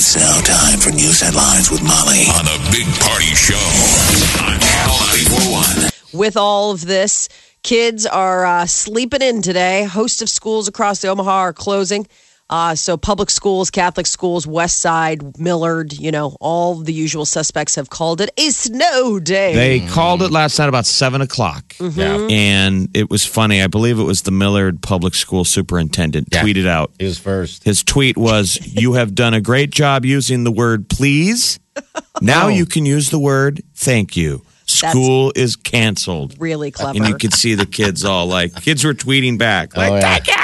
It's now time for news headlines with Molly on the Big Party Show on Channel 941. with all of this. Kids are uh, sleeping in today. Host of schools across the Omaha are closing. Uh, so public schools, Catholic schools, West Side, Millard, you know, all the usual suspects have called it a snow day. They called it last night about seven o'clock. Yeah. And it was funny. I believe it was the Millard Public School Superintendent Yeah. tweeted out. He was first. His tweet was, You have done a great job using the word please. Now Oh. you can use the word thank you. School is canceled. really clever. And you could see the kids all like, kids were tweeting back, like, Oh, yeah. thank you,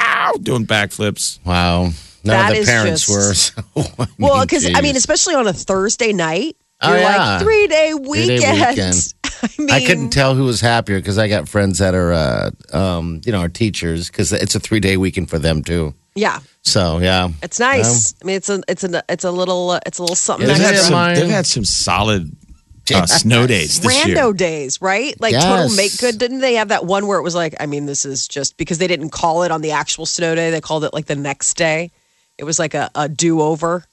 doing backflips. Wow. None That of the is parents just- were. So, I well, mean, because I mean, especially on a Thursday night, Oh, you're yeah. like three day Three-day weekend. weekend. I mean, I couldn't tell who was happier because I got friends that are, uh, um, you know, are teachers because it's a three day weekend for them too. Yeah, So yeah, it's nice. I mean, it's a it's a it's a little uh, it's a little something. They've had, extra. some, they've had some solid uh, snow days this Rando year. days, right? Like Yes. total make good. Didn't they have that one where it was like, I mean, this is just because they didn't call it on the actual snow day, they called it like the next day. It was like a, a do over.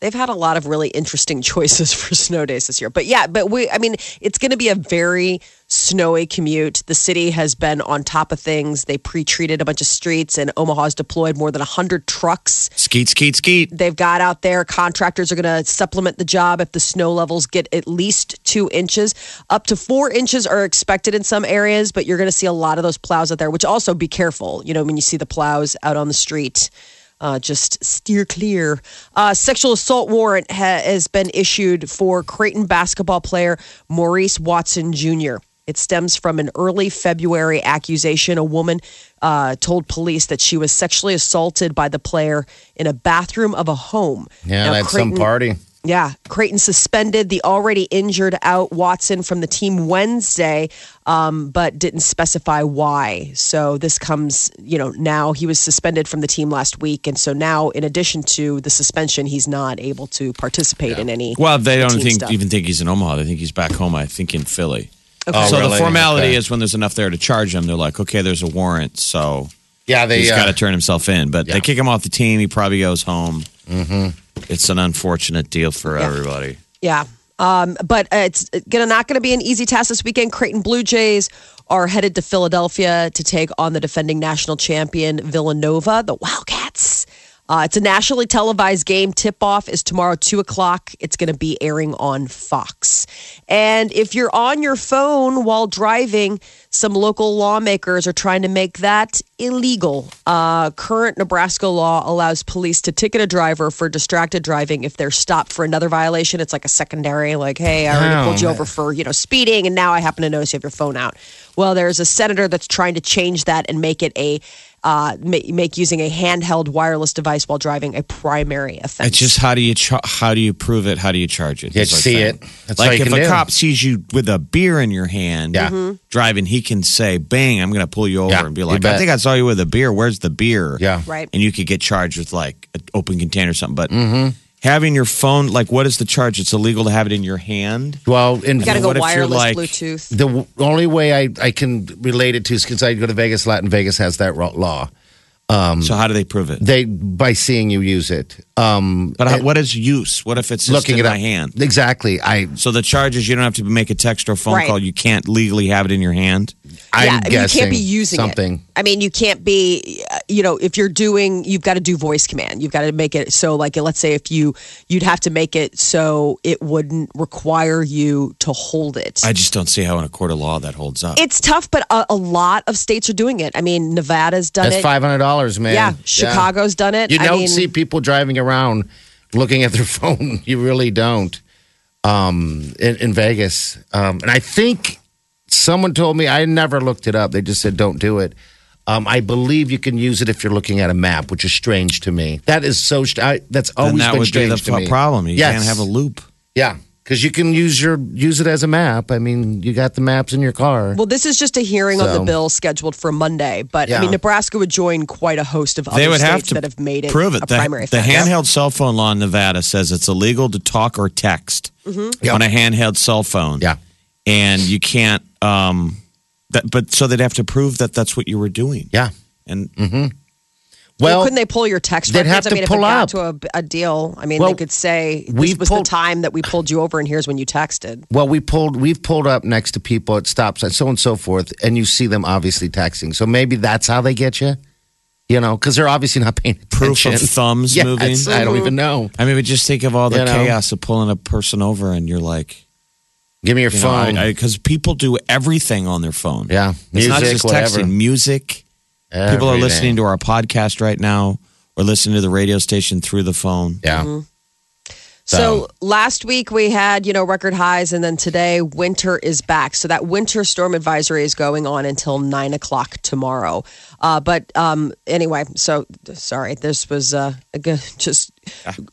They've had a lot of really interesting choices for snow days this year. But yeah, but we, I mean, it's going to be a very snowy commute. The city has been on top of things. They pre treated a bunch of streets, and Omaha's deployed more than 100 trucks Skeet, skeet, skeet. they've got out there. Contractors are going to supplement the job if the snow levels get at least two inches. Up to four inches are expected in some areas, but you're going to see a lot of those plows out there, which also be careful. You know, when you see the plows out on the street. Uh, just steer clear. Uh, sexual assault warrant ha- has been issued for Creighton basketball player Maurice Watson Jr. It stems from an early February accusation. A woman uh, told police that she was sexually assaulted by the player in a bathroom of a home. yeah, Now, that's some party. Yeah, Creighton suspended the already injured out Watson from the team Wednesday, um, but didn't specify why. So this comes, you know, now he was suspended from the team last week, and so now, in addition to the suspension, he's not able to participate in any. Well, they don't team think, stuff. even think he's in Omaha. They think he's back home, I think, in Philly. Okay. so really? the formality Okay. is when there's enough there to charge him, they're like, okay, there's a warrant, so Yeah, they. he's uh, got to turn himself in. But yeah. they kick him off the team. He probably goes home. Mm-hmm. It's an unfortunate deal for Yeah. everybody. Yeah. Um, but it's gonna not going to be an easy task this weekend. Creighton Blue Jays are headed to Philadelphia to take on the defending national champion Villanova, the Wildcats. Uh, it's a nationally televised game. Tip off is tomorrow, 2 o'clock. It's going to be airing on Fox. And if you're on your phone while driving, some local lawmakers are trying to make that illegal. Uh, current Nebraska law allows police to ticket a driver for distracted driving if they're stopped for another violation. It's like a secondary, like, hey, I already Oh, pulled you over for, you know, speeding, and now I happen to notice you have your phone out. Well, there's a senator that's trying to change that and make it a uh, ma- make using a handheld wireless device while driving a primary offense. It's just how do you cha- how do you prove it? How do you charge it? You see thing. it. That's like if a do. cop sees you with a beer in your hand, Yeah. Mhm. driving, he can say, "Bang! I'm going to pull you over," Yeah, and be you like, "I think I saw you with a beer. Where's the beer?" Yeah. right. and you could get charged with like an open container or something. But Mm-hmm. Having your phone, like, what is the charge? It's illegal to have it in your hand. Well, in You got to go what if you're wireless like- Bluetooth. the w- only way I, I can relate it to is because I go to Vegas. Latin Vegas has that ro- law. so how do they prove it? They by seeing you use it. Um, But how, what is use? What if it's just looking in it my up. hand? Exactly. I So the charge is you don't have to make a text or phone Right. call. You can't legally have it in your hand. I'm yeah, I mean, you guessing can't be using something. It. I mean, you can't be. You know, if you're doing, you've got to do voice command. You've got to make it so, like, let's say if you, you'd have to make it so it wouldn't require you to hold it. I just don't see how in a court of law that holds up. it's tough, but a, a lot of states are doing it. I mean, Nevada's done That's it. five hundred dollars, man. Yeah, Chicago's done it. You I don't mean- see people driving around looking at their phone. You really don't. Um, in, in Vegas, um, and I think someone told me I never looked it up. They just said don't do it. Um, I believe you can use it if you're looking at a map, which is strange to me. That is so. st- I, that's Then always that been would be strange the to me. problem. You Yes. can't have a loop. Yeah, because you can use your use it as a map. I mean, you got the maps in your car. Well, this is just a hearing on the So- bill scheduled for Monday, but I Yeah. mean, Nebraska would join quite a host of other They would states have to that have made it prove it. a The, primary the offense. handheld cell phone law in Nevada says it's illegal to talk or text Yeah. on a handheld cell phone. Yeah. and you can't. Um, that, but so they'd have to prove that that's what you were doing. yeah. And mm-hmm. Well, Well, couldn't they pull your text they'd records? have I mean, to pull if it got up. to a, a deal, I mean, Well, they could say this was pulled- the time that we pulled you over, and here's when you texted. well, we pulled we've pulled up next to people at stops and so on and so forth, and you see them obviously texting. So maybe that's how they get you. You know, because they're obviously not paying proof of thumbs Yes, moving. I don't even mm-hmm. know. I mean, but just think of all the You know? chaos of pulling a person over, and you're like, Give me your you phone. because people do everything on their phone. yeah, it's music, not just whatever. texting. Music. People are listening to our podcast right now, or listening to the radio station through the phone. Yeah. So, So- last week we had, you know, record highs, and then today winter is back. So that winter storm advisory is going on until nine o'clock tomorrow. Uh, but um, anyway, so sorry, this was uh, just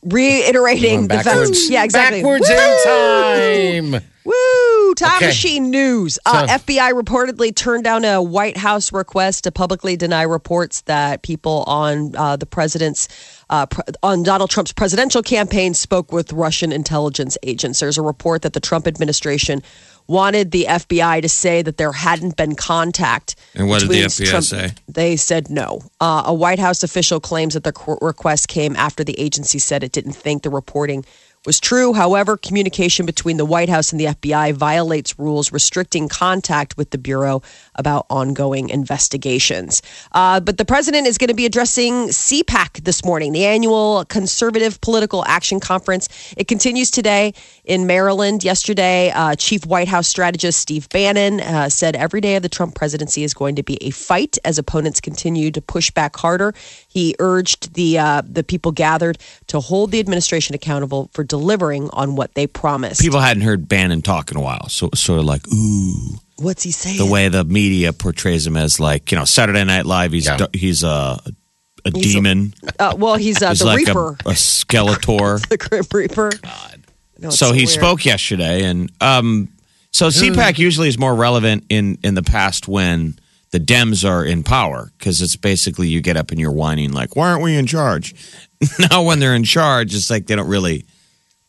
reiterating the facts. Yeah, exactly. Backwards in time. Woo! Time Okay. machine news. Uh, So- FBI reportedly turned down a White House request to publicly deny reports that people on uh, the president's uh, on Donald Trump's presidential campaign spoke with Russian intelligence agents. There's a report that the Trump administration wanted the FBI to say that there hadn't been contact. And what did the FBI say? They said no. Uh, a White House official claims that the qu- request came after the agency said it didn't think the reporting was true. However, communication between the White House and the FBI violates rules restricting contact with the Bureau about ongoing investigations. Uh, but the president is going to be addressing CPAC this morning, the annual Conservative Political Action Conference. It continues today in Maryland. Yesterday, uh, Chief White House strategist Steve Bannon uh, said every day of the Trump presidency is going to be a fight as opponents continue to push back harder. He urged the uh, the people gathered to hold the administration accountable for delivering on what they promised. People hadn't heard Bannon talk in a while, so it's sort of like, ooh, What's he saying? the way the media portrays him as like, you know, Saturday Night Live. He's Yeah. he's a a He's a- demon. Uh, well, he's uh, he's the like Reaper, a, a Skeletor. the Grim Reaper. No, it's so he weird. spoke yesterday, and um, so CPAC usually is more relevant in in the past when the Dems are in power because it's basically you get up and you're whining like, "Why aren't we in charge?" now when they're in charge, it's like they don't really,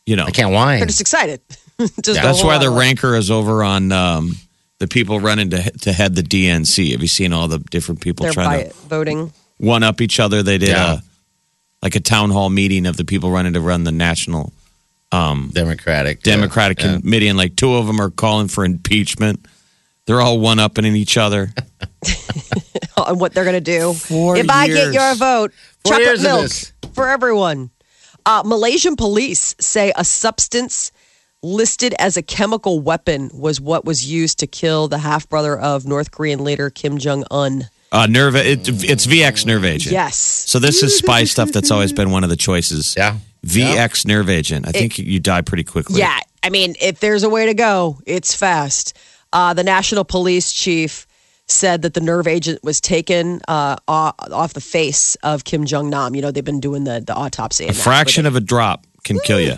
you know. I can't whine. They're just excited. just a That's why the lot. rancor is over on um, the people running to to head the DNC. Have you seen all the different people They're trying to voting. one up each other? They did Yeah. a like a town hall meeting of the people running to run the national Democratic. Democratic Yeah. committee, and like two of them are calling for impeachment. They're all one upping in each other. on what they're going to do. Four if I get your vote, Four chocolate years of milk this. for everyone. Uh, Malaysian police say a substance listed as a chemical weapon was what was used to kill the half brother of North Korean leader Kim Jong Un. Uh, nerve, it, it's VX nerve agent. Yes. So this is spy stuff that's always been one of the choices. Yeah. VX nerve agent. I think you die pretty quickly. Yeah, I mean, if there's a way to go, it's fast. Uh, the national police chief said that the nerve agent was taken uh, off off the face of Kim Jong Nam. You know, they've been doing the, the autopsy. A fraction of a drop can kill you.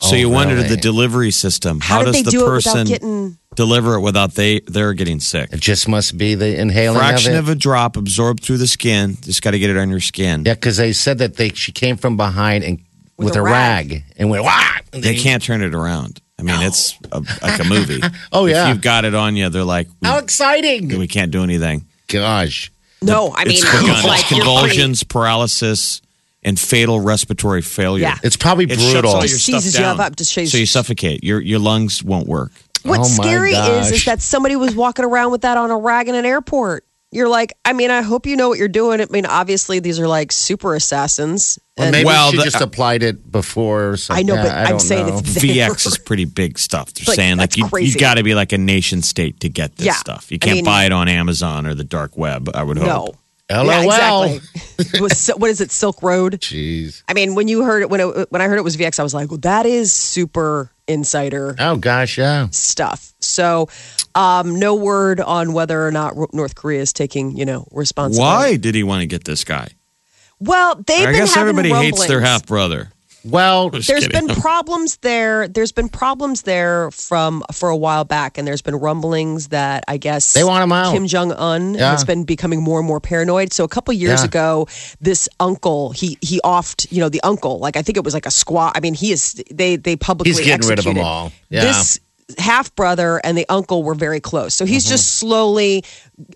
So Oh, you wonder really? the delivery system. How, How, does the do person getting? deliver it without they they're getting sick? It just must be the inhaling Fraction of of, a drop absorbed through the skin. Just got to get it on your skin. yeah, because they said that they she came from behind and With with, a a rag. rag. and went wah. And They then- can't turn it around. I mean, it's a, like a movie. Oh, yeah. If you've got it on you, they're like, we, How exciting! we can't do anything. Gosh, No, I mean, it's begun. like it's you're convulsions, paralysis, and fatal respiratory failure. Yeah. it's probably brutal. It shuts brutal. all your stuff seizes you down. up, just so you suffocate. Your your lungs won't work. What's Oh, my scary is is that somebody was walking around with that on a rag in an airport. You're like, I mean, I hope you know what you're doing. I mean, obviously, these are like super assassins. Or And maybe Well, she the- just uh, applied it before. Or something. I know, Yeah, but I I'm saying know. it's VX is pretty big stuff. They're Like, saying like that's you crazy. you got to be like a nation state to get this Yeah. stuff. You can't mean- buy it on Amazon or the dark web. I would hope. no. LOL. Yeah, exactly. Was, what is it? Silk Road. Jeez. I mean, when you heard it, when it, when I heard it was VX, I was like, well, that is super insider Oh gosh, yeah. stuff. So, um, no word on whether or not North Korea is taking, you know, responsibility. Why did he want to get this guy? Well, they've I been guess having everybody hates their half brother. Well, There's been problems there. There's been problems there from for a while back, and there's been rumblings that I guess They want him out. Kim Jong Un Yeah. has been becoming more and more paranoid. So a couple years Yeah. ago, this uncle he he offed you know the uncle like I think it was like a squad. I mean he is they they publicly He's getting rid of them all. Yeah. This half brother and the uncle were very close, so Mm-hmm. he's just slowly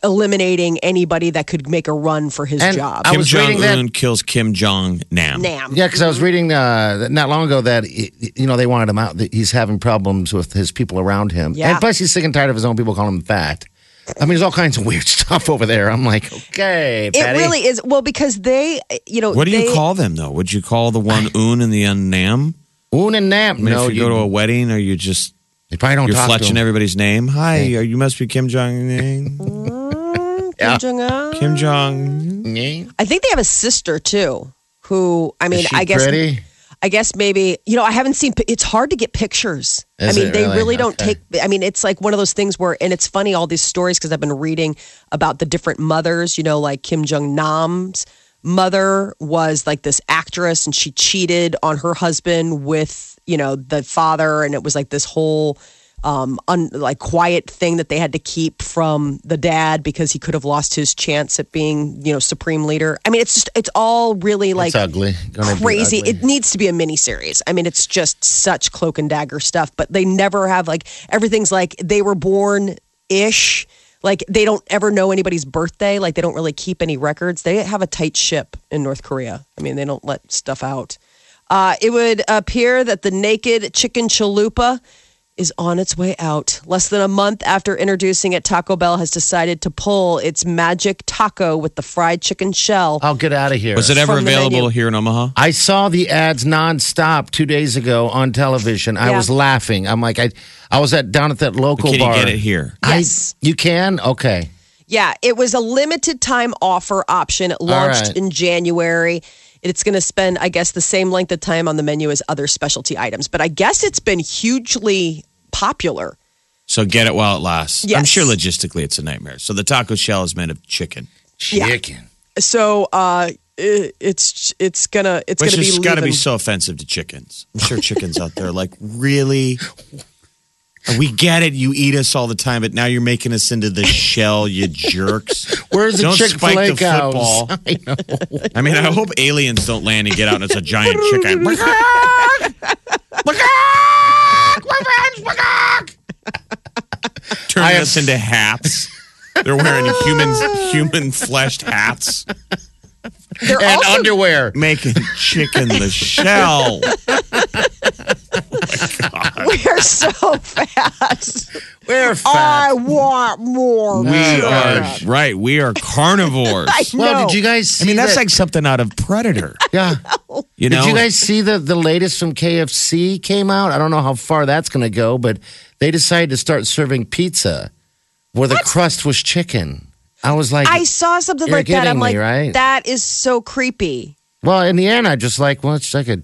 eliminating anybody that could make a run for his And job. I Kim was Jong reading that- Un kills Kim Jong Nam. Nam. Yeah, because I was reading uh, not long ago that you know they wanted him out. that He's having problems with his people around him, Yeah. and plus he's sick and tired of his own people calling him fat. I mean, there's all kinds of weird stuff over there. I'm like, okay, It really is well because they, you know, What do you call them though? Would you call the one Un and the Un Nam? Un and Nam. I mean, no, if you, go to a wedding, or you just you probably don't you're talk fletching him. everybody's name. Hi, uh, you must be Kim Jong Nam. Kim Yeah. Jong Un. Kim Jong. Yeah. I think they have a sister too. Who I mean, Is she I guess pretty? I guess maybe you know I haven't seen. It's hard to get pictures. Is I mean, it they really? really don't Okay. take. I mean, it's like one of those things where, and it's funny all these stories because I've been reading about the different mothers. You know, like Kim Jong Nam's mother was like this actress, and she cheated on her husband with you know the father, and it was like this whole um un, like quiet thing that they had to keep from the dad because he could have lost his chance at being you know supreme leader. I mean, it's just it's all really like it's ugly. Gonna crazy. ugly. It needs to be a mini series. I mean, it's just such cloak and dagger stuff, but they never have like everything's like they were born ish. Like they don't ever know anybody's birthday. Like they don't really keep any records. They have a tight ship in North Korea. I mean, they don't let stuff out. Uh, it would appear that the naked chicken chalupa is on its way out. Less than a month after introducing it, Taco Bell has decided to pull its magic taco with the fried chicken shell. I'll get out of here. Was it ever From the available menu. here in Omaha? I saw the ads nonstop two days ago on television. I Yeah. was laughing. I'm like, I, I was at down at that local Can bar. you get it here? I- Yes. you can. Okay. Yeah, it was a limited time offer option. It launched right. in January. It's going to spend, I guess, the same length of time on the menu as other specialty items. But I guess it's been hugely popular. So get it while it lasts. I'm sure logistically it's a nightmare. So the taco shell is made of chicken, Yeah. Chicken. So uh, it, it's it's gonna it's which gonna has be got to be so offensive to chickens. I'm sure chickens out there are like really. We get it. You eat us all the time, but now you're making us into the shell, you jerks. Where's the Chick Fil A football. I. I mean, I hope aliens don't land and get out and it's a giant chicken. I am- us into hats. They're wearing human human fleshed hats, They're and underwear. making chicken the shell. Oh we are so fast. We're fast I want more. We are right. We are carnivores. I well, know. did you guys see I mean, that's that- like something out of Predator. yeah. You know, Did you guys see the the latest from KFC came out? I don't know how far that's going to go, but they decided to start serving pizza where the crust was chicken. I was like, I saw something You're like that. I'm kidding like, right? that is so creepy. well, in the end, I just like, well, it's like a,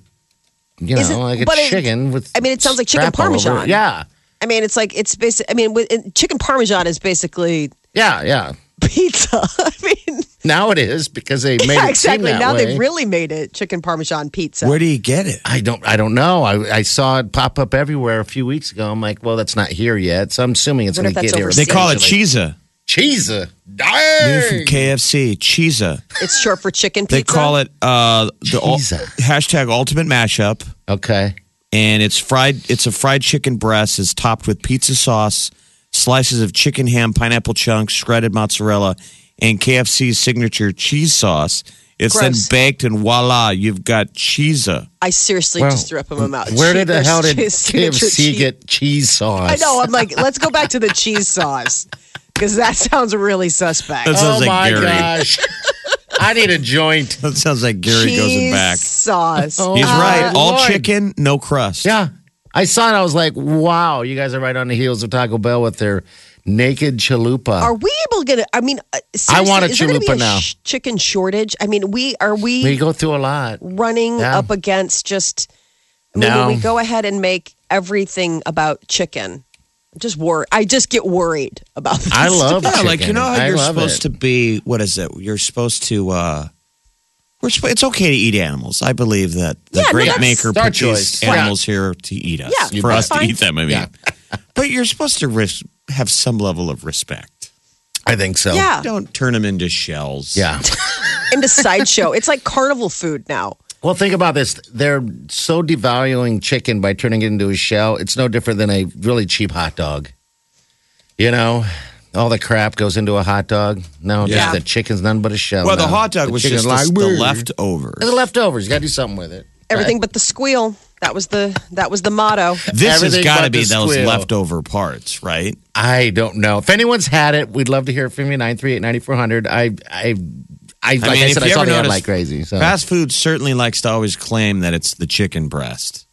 you know, Is it- like a but it- chicken with. I mean, it sounds like chicken strap all over it. parmesan. Yeah, I mean, it's like it's basic. I mean, with, and chicken parmesan is basically yeah, yeah. pizza. I mean, Now it is because they made yeah, it seem exactly. that Now way. they've really made it chicken parmesan pizza. where do you get it? I don't. I don't know. I, I saw it pop up everywhere a few weeks ago. I'm like, well, that's not here yet. So I'm assuming it's Wonder going if to get that's here. They call it eventually. chizza. Cheese. New from KFC, chizza. it's short for chicken pizza. They call it uh, the ul- Chizza. hashtag ultimate mashup, Okay. and it's fried. It's a fried chicken breast. is topped with pizza sauce, slices of chicken ham, pineapple chunks, shredded mozzarella, and KFC's signature cheese sauce. It's then baked, and voila, you've got chizza. I seriously Well, just threw up in my mouth. Where did the Cheese- hell did cheese- signature KFC cheese- get cheese sauce? I know. I'm like, let's go back to the cheese sauce because that sounds really suspect. That sounds oh like my Gary. gosh. I need a joint. That sounds like Gary cheese goes in back. sauce. Oh, He's Uh, right. All Lord. chicken, no crust. Yeah. I saw it. I was like, wow, you guys are right on the heels of Taco Bell with their naked chalupa. Are we able to get? A, I mean, uh, I want a seriously, is there gonna be chalupa a now. sh- chicken shortage. I mean, we are we, we go through a lot. running Yeah. up against just. I mean, No. we go ahead and make everything about chicken. I'm just worried. I just get worried about. This I love Yeah, chicken. like you know how I you're supposed it. to be. What is it? You're supposed to. uh we're, suppo- it's okay to eat animals. I believe that the Yeah, great that's- maker It's our put these choice. animals here to eat us. Yeah, for that's us to eat them. I mean, Yeah. but you're supposed to ris- have some level of respect. I think so. Yeah, Don't turn them into shells. Yeah. into sideshow. It's like carnival food now. Well, think about this. They're so devaluing chicken by turning it into a shell. It's no different than a really cheap hot dog. You know, all the crap goes into a hot dog. No, Yeah. just the chicken's none but a shell. Well, the now. hot dog The was chicken's just the, like, the "Brr." leftovers. It's the leftovers. You got to do something with it. Everything but the squeal. That was the that was the motto. This has Everything got to but be the those squeal. leftover parts, right? I don't know. If anyone's had it, we'd love to hear from you. 938 9400. I, I, I, like mean, I if said, I you saw ever the ad notice- like crazy. So Fast food certainly likes to always claim that it's the chicken breast.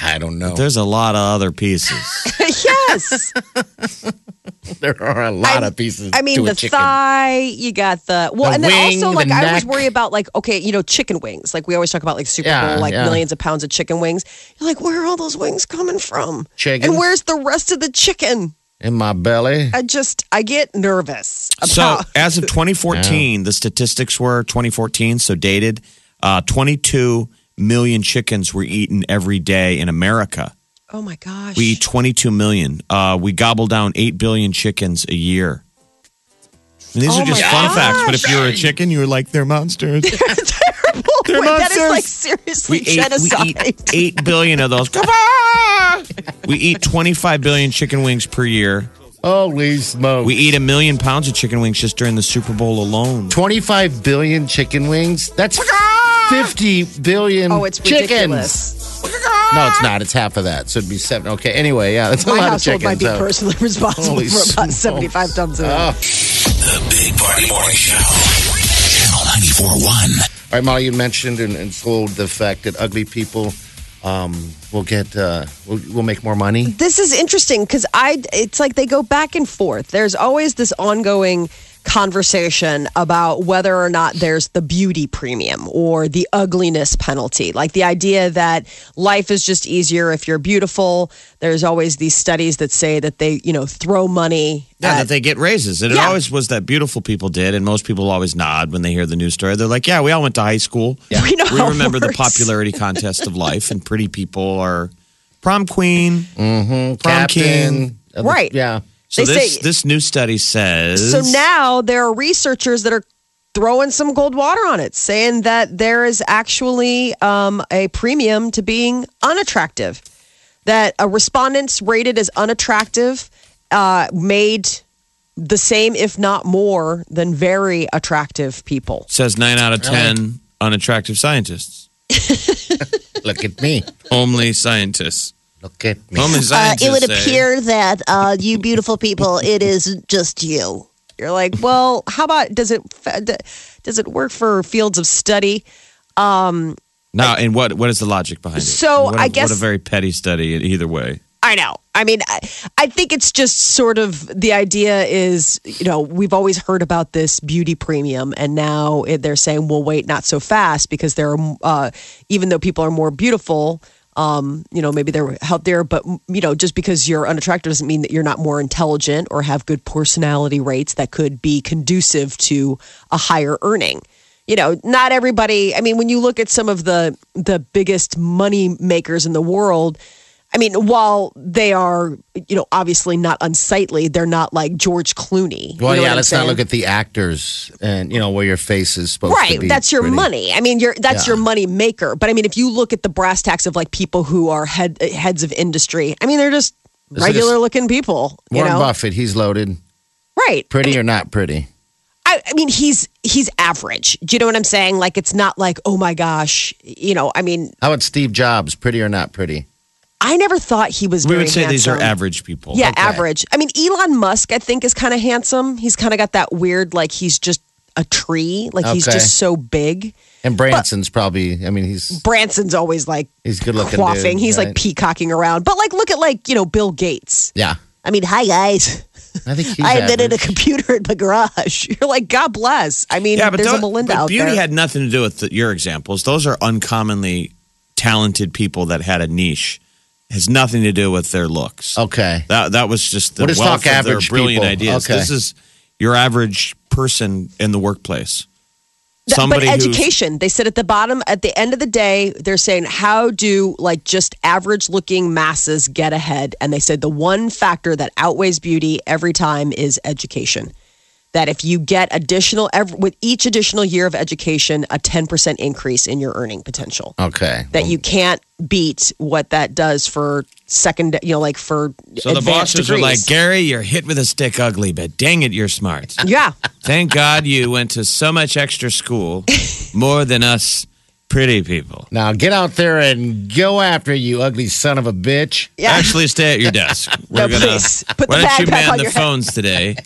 I don't know. There's a lot of other pieces. yes. There are a lot I- of pieces. I mean, to the chicken. thigh, you got the well, The and then wing, also like the I always worry about like okay, you know, chicken wings. Like we always talk about like Super Yeah, Bowl, like yeah. millions of pounds of chicken wings. You're like, where are all those wings coming from? Chickens. And where's the rest of the chicken? In my belly. I just I get nervous So, as of 2014, the statistics were 2014, so dated. Uh, 22 million chickens were eaten every day in America. oh my gosh, We eat 22 million. Uh, we gobble down 8 billion chickens a year. And these Oh are just my fun facts, but if you're a chicken, you're like, they're monsters. terrible. They're Wait, that is like seriously we, ate, genocide. we eat 8 billion of those. we eat 25 billion chicken wings per year. Holy smoke. We eat a million pounds of chicken wings just during the Super Bowl alone. 25 billion chicken wings. That's 50 billion oh, it's chickens. ridiculous. No, it's not. It's half of that. So it'd be seven. Okay. Anyway, yeah, that's a My lot of household chickens. might be so- personally responsible Holy for about smokes. seventy-five tons of. Oh. The Big Party Morning Show. Channel 94.1. All right, Molly, you mentioned and, and the fact that ugly people um, will get, uh, will, will make more money. this is interesting because I it's like they go back and forth. There's always this ongoing conversation about whether or not there's the beauty premium or the ugliness penalty. Like the idea that life is just easier if you're beautiful. There's always these studies that say that they, you know, throw money Yeah, at- that they get raises. And it always was that beautiful people did, and most people always nod when they hear the news story. They're like, "Yeah, we all went to high school. We know how it remember the popularity contest of life, and pretty people are prom queen, prom king." uh, Right. Yeah. So They this say- this new study says So now there are researchers that are throwing some cold water on it, saying that there is actually um, a premium to being unattractive. That a respondents rated as unattractive uh, made the same, if not more, than very attractive people. says nine out of ten unattractive scientists, Look at me. homely scientists, Look at me. homely Uh, it would say- appear that uh, you beautiful people, it is just you. You're like, well, how about does it does it work for fields of study? Um, now. And what what is the logic behind it? So, What a- I guess- what a very petty study. Either way, I know. I mean, I, I think it's just sort of the idea is, you know, we've always heard about this beauty premium, and now it, they're saying, well, wait, not so fast because there are, uh, even though people are more beautiful, um, you know, maybe they're out there, but, you know, just because you're unattractive doesn't mean that you're not more intelligent or have good personality rates that could be conducive to a higher earning. You know not everybody i mean when you look at some of the the biggest money makers in the world i mean while they are you know obviously not unsightly they're not like george clooney Well, you know yeah, let's not look at the actors and, you know, where your face is supposed to be. right that's your pretty. money i mean you're that's Yeah. your money maker but i mean if you look at the brass tacks of like people who are head heads of industry i mean they're just regular looking people you Warren know Buffett, he's loaded. right Pretty or not pretty? I, I mean, he's he's average. Do you know what I'm saying? Like, it's not like, oh my gosh, you know. I mean, How about Steve Jobs? Pretty or not pretty? I never thought he was. we would say these are average people. Yeah, Okay. average. I mean, Elon Musk, I think, is kind of handsome. He's kind of got that weird, like he's just a tree. Like he's just so big. And Branson's probably, I mean, he's Branson's always like he's good looking. quaffing. dude, he's like peacocking around. But like, look at like you know Bill Gates. yeah. I mean, hi guys. I think he's I invented a computer in my garage. You're like, God bless. I mean, Yeah, but, there's a Melinda but beauty there. had nothing to do with the, your examples. Those are uncommonly talented people that had a niche. Has nothing to do with their looks. Okay. That that was just the We'll just wealth talk of their average brilliant people. ideas. Okay. This is your average person in the workplace. Th- Somebody but education, they said at the bottom, at the end of the day, they're saying, how do like just average looking masses get ahead? And they said the one factor that outweighs beauty every time is education. That if you get additional, with each additional year of education, a 10% increase in your earning potential. Okay. That you can't beat what that does for second, you know, like for So the advanced bosses are degrees. like, Gary, you're hit with a stick ugly, but dang it, you're smart. yeah. Thank God you went to so much extra school, more than us pretty people. Now get out there and go after you ugly son of a bitch. Yeah. Actually, stay at your desk. We're gonna. please. Put why the don't you man on the head. phones today?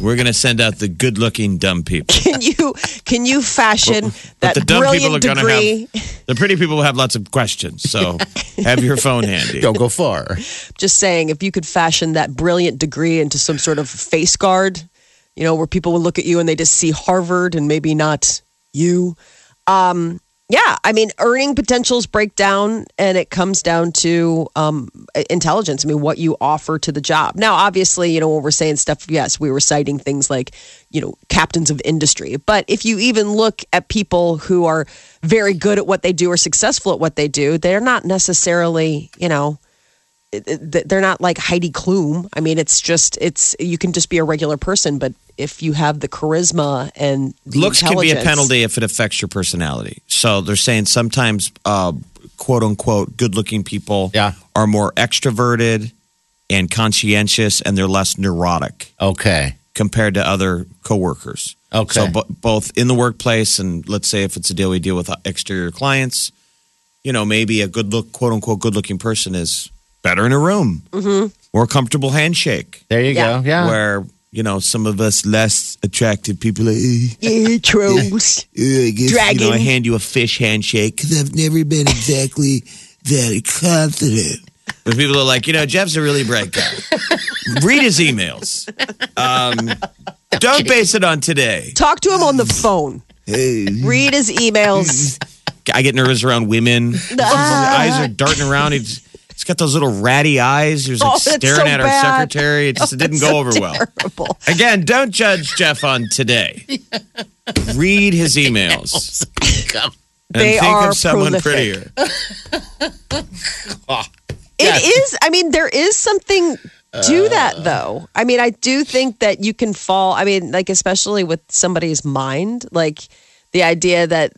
We're gonna send out the good-looking dumb people. Can you can you fashion But that the dumb people are brilliant gonna degree? have. The pretty people will have lots of questions, so have your phone handy. Don't go far. just saying if you could fashion that brilliant degree into some sort of face guard you know where people will look at you and they just see harvard and maybe not you um yeah i mean earning potentials break down and it comes down to um intelligence. I mean what you offer to the job. Now obviously you know when we're saying stuff yes we were citing things like you know captains of industry. But if you even look at people who are very good at what they do or successful at what they do they're not necessarily you know they're not like Heidi Klum. I mean, it's just it's you can just be a regular person, but if you have the charisma and the Looks can be a penalty if it affects your personality. So they're saying sometimes, uh, quote unquote, good-looking people Yeah. are more extroverted and conscientious, and they're less neurotic. Okay. compared to other coworkers. Okay. So bo- both in the workplace and let's say if it's a deal we deal with exterior clients, you know, maybe a good look, quote unquote, good looking person is better in a room, mm-hmm. more comfortable handshake. There you Yeah. go. Yeah. Where you know some of us less attractive people are. "Eh, Yeah, trolls. eh, I guess, You know, I hand you a fish handshake because I've never been exactly that confident. But people are like, you know, Jeff's a really bright guy. Read his emails. Um, don't base it on today. Talk to him on the phone. Hey. Read his emails. I get nervous around women. His eyes are darting around. He's, he's got those little ratty eyes. He was like Oh, staring so at our bad. secretary. It just it didn't go so over well. Again, don't judge Jeff on today. Read his emails. And They think are of someone prolific. prettier. Oh, it is. I mean, there is something to uh. that, though. I mean, I do think that you can fall. I mean, like especially with somebody's mind, like the idea that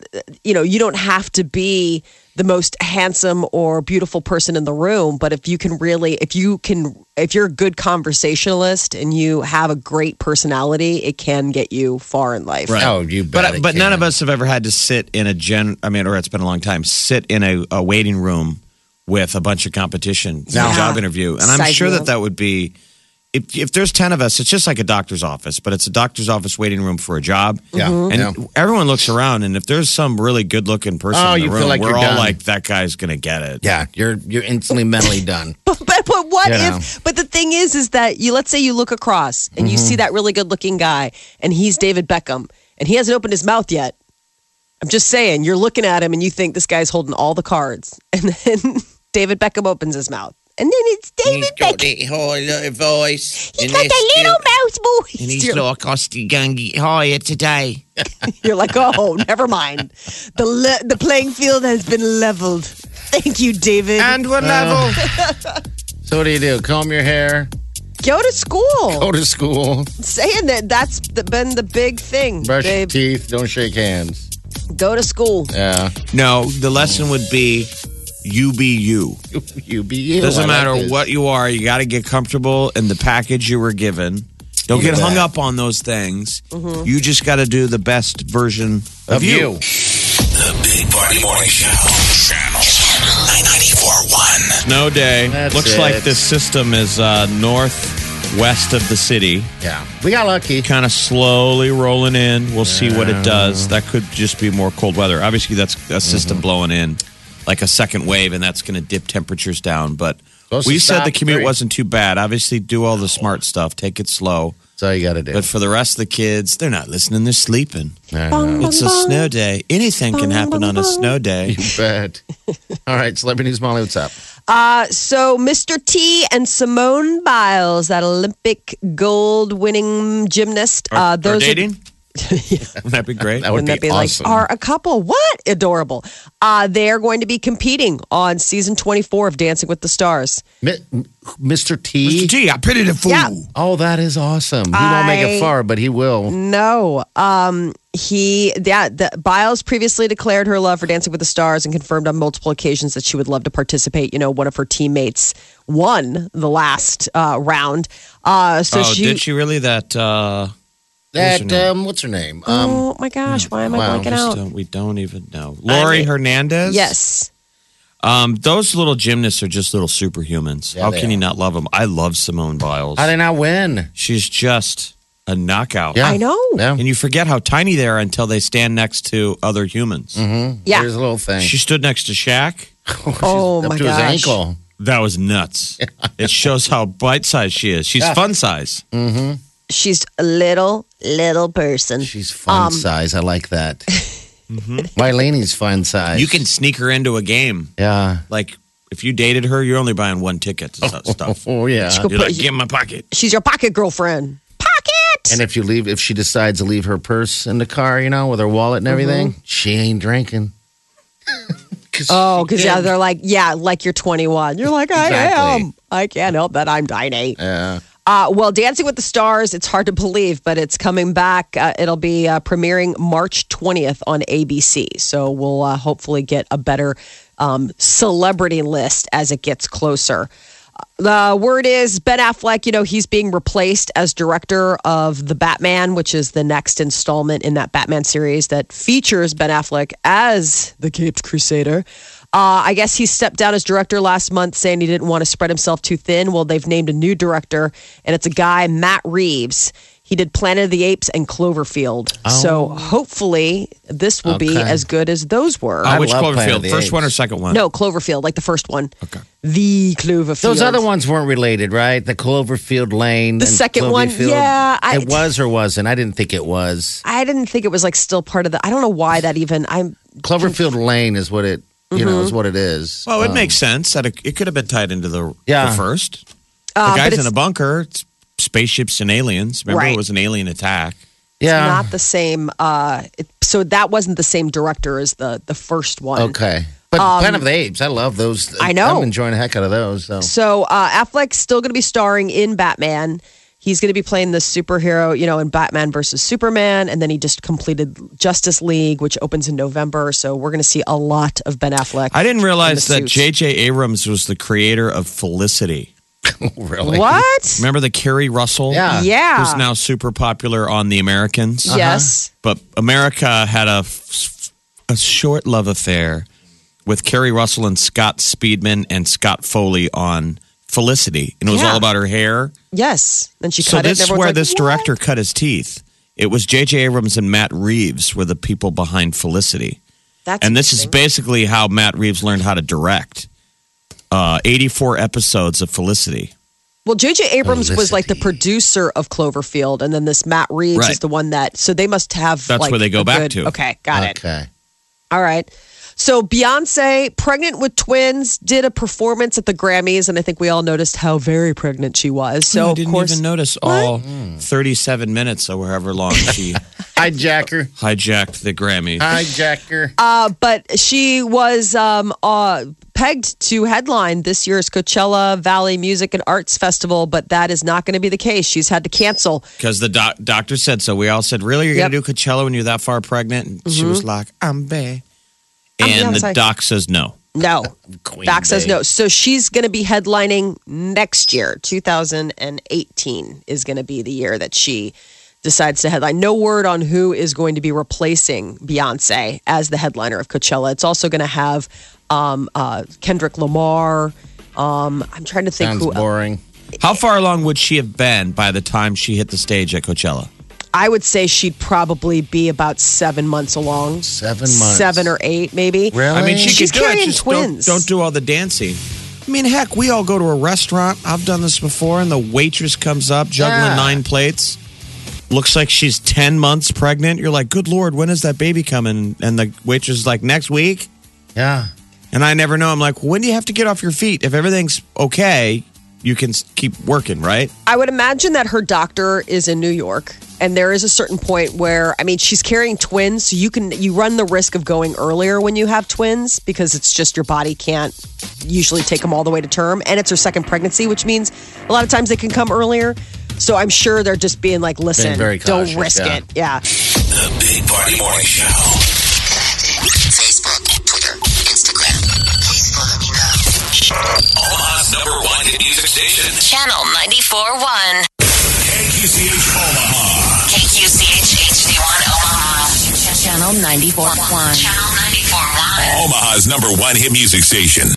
you know you don't have to be the most handsome or beautiful person in the room, but if you can really, if you can, if you're a good conversationalist and you have a great personality, it can get you far in life. Right. Oh, you bet But it but none of us have ever had to sit in a gen. I mean, or it's been a long time. Sit in a, a waiting room with a bunch of competition for Yeah. a job interview, and I'm Side sure view. that that would be. If, if there's 10 of us, it's just like a doctor's office, but it's a doctor's office waiting room for a job. Yeah. Mm-hmm. And Yeah. everyone looks around, and if there's some really good looking person Oh, in the you feel room, like we're you're all done. like, that guy's going to get it. Yeah, you're you're instantly mentally done. But, but, but what You if? know. But the thing is, is that you let's say you look across and you Mm-hmm. see that really good looking guy, and he's David Beckham, and he hasn't opened his mouth yet. I'm just saying, you're looking at him and you think this guy's holding all the cards, and then David Beckham opens his mouth, and then it's David He's Beckham. that high little voice. He's got that little mouse voice. And he's You're, like, I still gonna get higher today. you're like, oh, never mind. The le- the playing field has been leveled. Thank you, David. And we're uh, level. So what do you do? Comb your hair, Go to school. go to school, Saying that that's the, been the big thing. brush your teeth, don't shake hands. Go to school. Yeah, no, the lesson would be you be you. you be you. Doesn't I like matter this. what you are, you got to get comfortable in the package you were given. Don't get hung that. up on those things. You just got to do the best version of, of you. The Big Party Morning Show. Channel 994.1. Snow day. That's Looks it. like this system is uh, northwest of the city, Yeah, we got lucky. kind of slowly rolling in. We'll see what it does. That could just be more cold weather. Obviously, that's a system blowing in like a second wave, and that's going to dip temperatures down. But Supposed We said the commute three. wasn't too bad. Obviously, do all the smart stuff. Take it slow. That's all you got to do. But for the rest of the kids, they're not listening. They're sleeping. I know. It's a snow day. Anything can happen on a snow day. You bet. All right, celebrity news, Molly. What's up? Uh, so Mr. T and Simone Biles, that Olympic gold winning gymnast, Are, uh, are those are- dating? Wouldn't that be great? That would Wouldn't that be be awesome. like are a couple? What adorable? Uh, they are going to be competing on season 24 of Dancing with the Stars. Mi- Mr. T. Mr. T, I pity the fool. Yeah. Oh, that is awesome. He won't make it far, but he will. No, um, he yeah. The, Biles previously declared her love for Dancing with the Stars and confirmed on multiple occasions that she would love to participate. You know, one of her teammates won the last uh, round. Uh, so oh, she. did she really? That uh, That What's her name? um, what's her name? Um, oh my gosh! Why am I blanking out? don't- we don't even know. Laurie mean- Hernandez. Yes. Um, those little gymnasts are just little superhumans. Yeah, How they can you not love them? I love Simone Biles. how did I not win? She's just a knockout. Yeah, I know. Yeah, And you forget how tiny they are until they stand next to other humans. Yeah. There's a little thing. She stood next to Shaq. Oh up my to gosh. his ankle. That was nuts. it shows how bite sized she is. She's Yeah. fun size. Mm-hmm. She's a little little person. She's fun Um, size. I like that. Myleni's fun size. You can sneak her into a game. Yeah. Like if you dated her, you're only buying one ticket to that stuff. Oh yeah. She could You're put- like, give my pocket. She's your pocket girlfriend. Pocket. And if you leave, if she decides to leave her purse in the car, you know, with her wallet and everything, she ain't drinking. 'Cause Oh, because yeah, they're like, yeah, like you're 21. You're like, I Exactly. am. I can't help that. I'm dining. Yeah. Uh, well, Dancing with the Stars, it's hard to believe, but it's coming back. Uh, it'll be uh, premiering March 20th on ABC. So we'll uh, hopefully get a better um, celebrity list as it gets closer. The word is Ben Affleck, you know, he's being replaced as director of The Batman, which is the next installment in that Batman series that features Ben Affleck as the Caped Crusader. Uh, I guess he stepped down as director last month, saying he didn't want to spread himself too thin. Well, they've named a new director, and it's a guy, Matt Reeves. He did Planet of the Apes and Cloverfield. So hopefully, this will be Oh. As good as those were. Uh, which love Planet of Cloverfield? the First Apes. one or second one? no, Cloverfield, like the first one. Okay. The Cloverfield. Those other ones weren't related, right? The Cloverfield Lane. The and second one, yeah, I- it was or wasn't. I didn't think it was. I didn't think it was like still part of the. I don't know why that even. I'm. Cloverfield Lane is what it, you know, is Mm-hmm. what it is. Well, it Um, makes sense that it, it could have been tied into the, Yeah. the first. Uh, the guy's in a bunker. It's spaceships and aliens. Remember, Right. it was an alien attack. yeah. not the same. Uh, it, so that wasn't the same director as the the first one. Okay. But Planet of the Apes, I love those. Um, I know. I'm enjoying the heck out of those. So. So uh, Affleck's still going to be starring in Batman. He's going to be playing the superhero, you know, in Batman versus Superman, and then he just completed Justice League, which opens in November. So we're going to see a lot of Ben Affleck. I didn't realize that. J.J. Abrams was the creator of Felicity. really? What? Remember the Keri Russell? Yeah. Yeah. Who's now super popular on The Americans? Uh-huh. Yes. But America had a, a short love affair with Keri Russell and Scott Speedman and Scott Foley on Felicity. And it was Yeah. all about her hair. Yes. Then she So cut it. this and is everyone's where like, this "What?" director cut his teeth. It was J.J. Abrams and Matt Reeves were the people behind Felicity. That's And this is interesting. basically how Matt Reeves learned how to direct. Uh, 84 episodes of Felicity. Well, J.J. Abrams was like the producer of Cloverfield, and then this Matt Reeves Right. is the one that. So they must have. That's like, where they go a back good- to. Okay, got it. Okay. All right. So Beyonce, pregnant with twins, did a performance at the Grammys, and I think we all noticed how very pregnant she was. So I of didn't course, even notice all 37 minutes or however long she Hijacker. hijacked the Grammys. Hijacker. uh, but she was um, uh, pegged to headline this year's Coachella Valley Music and Arts Festival, but that is not going to be the case. She's had to cancel. Because the doc- doctor said so. We all said, Really? You're Yep. going to do Coachella when you're that far pregnant? And she was like, I'm bae. I'm And the Beyonce. doc says no. No, Queen Doc says Bee. no. So she's going to be headlining next year. 2018 is going to be the year that she decides to headline. No word on who is going to be replacing Beyonce as the headliner of Coachella. It's also going to have um, uh, Kendrick Lamar. Um, I'm trying to think Sounds who. boring. How far along would she have been by the time she hit the stage at Coachella? I would say she'd probably be about seven months along. Seven months. Seven or eight, maybe. Really? I mean, she She's could do it. carrying Just don't, twins. don't do all the dancing. I mean, heck, we all go to a restaurant. I've done this before, and the waitress comes up juggling Yeah. nine plates. Looks like she's 10 months pregnant. You're like, good Lord, when is that baby coming? And the waitress is like, next week. Yeah. And I never know. I'm like, when do you have to get off your feet? If everything's okay, you can keep working, right? I would imagine that her doctor is in New York, and there is a certain point where I mean she's carrying twins, so you can you run the risk of going earlier when you have twins because it's just your body can't usually take them all the way to term, and it's her second pregnancy, which means a lot of times they can come earlier. So I'm sure they're just being like, listen, very don't risk yeah. it. Yeah. The Big Party Morning Show. Facebook, Twitter, Instagram. Please follow me now. Omaha's hit music station. Channel 94.1. KQCH Omaha. KQCH HD1 Omaha. Channel 94.1. Channel 94.1. Omaha's number one hit music station.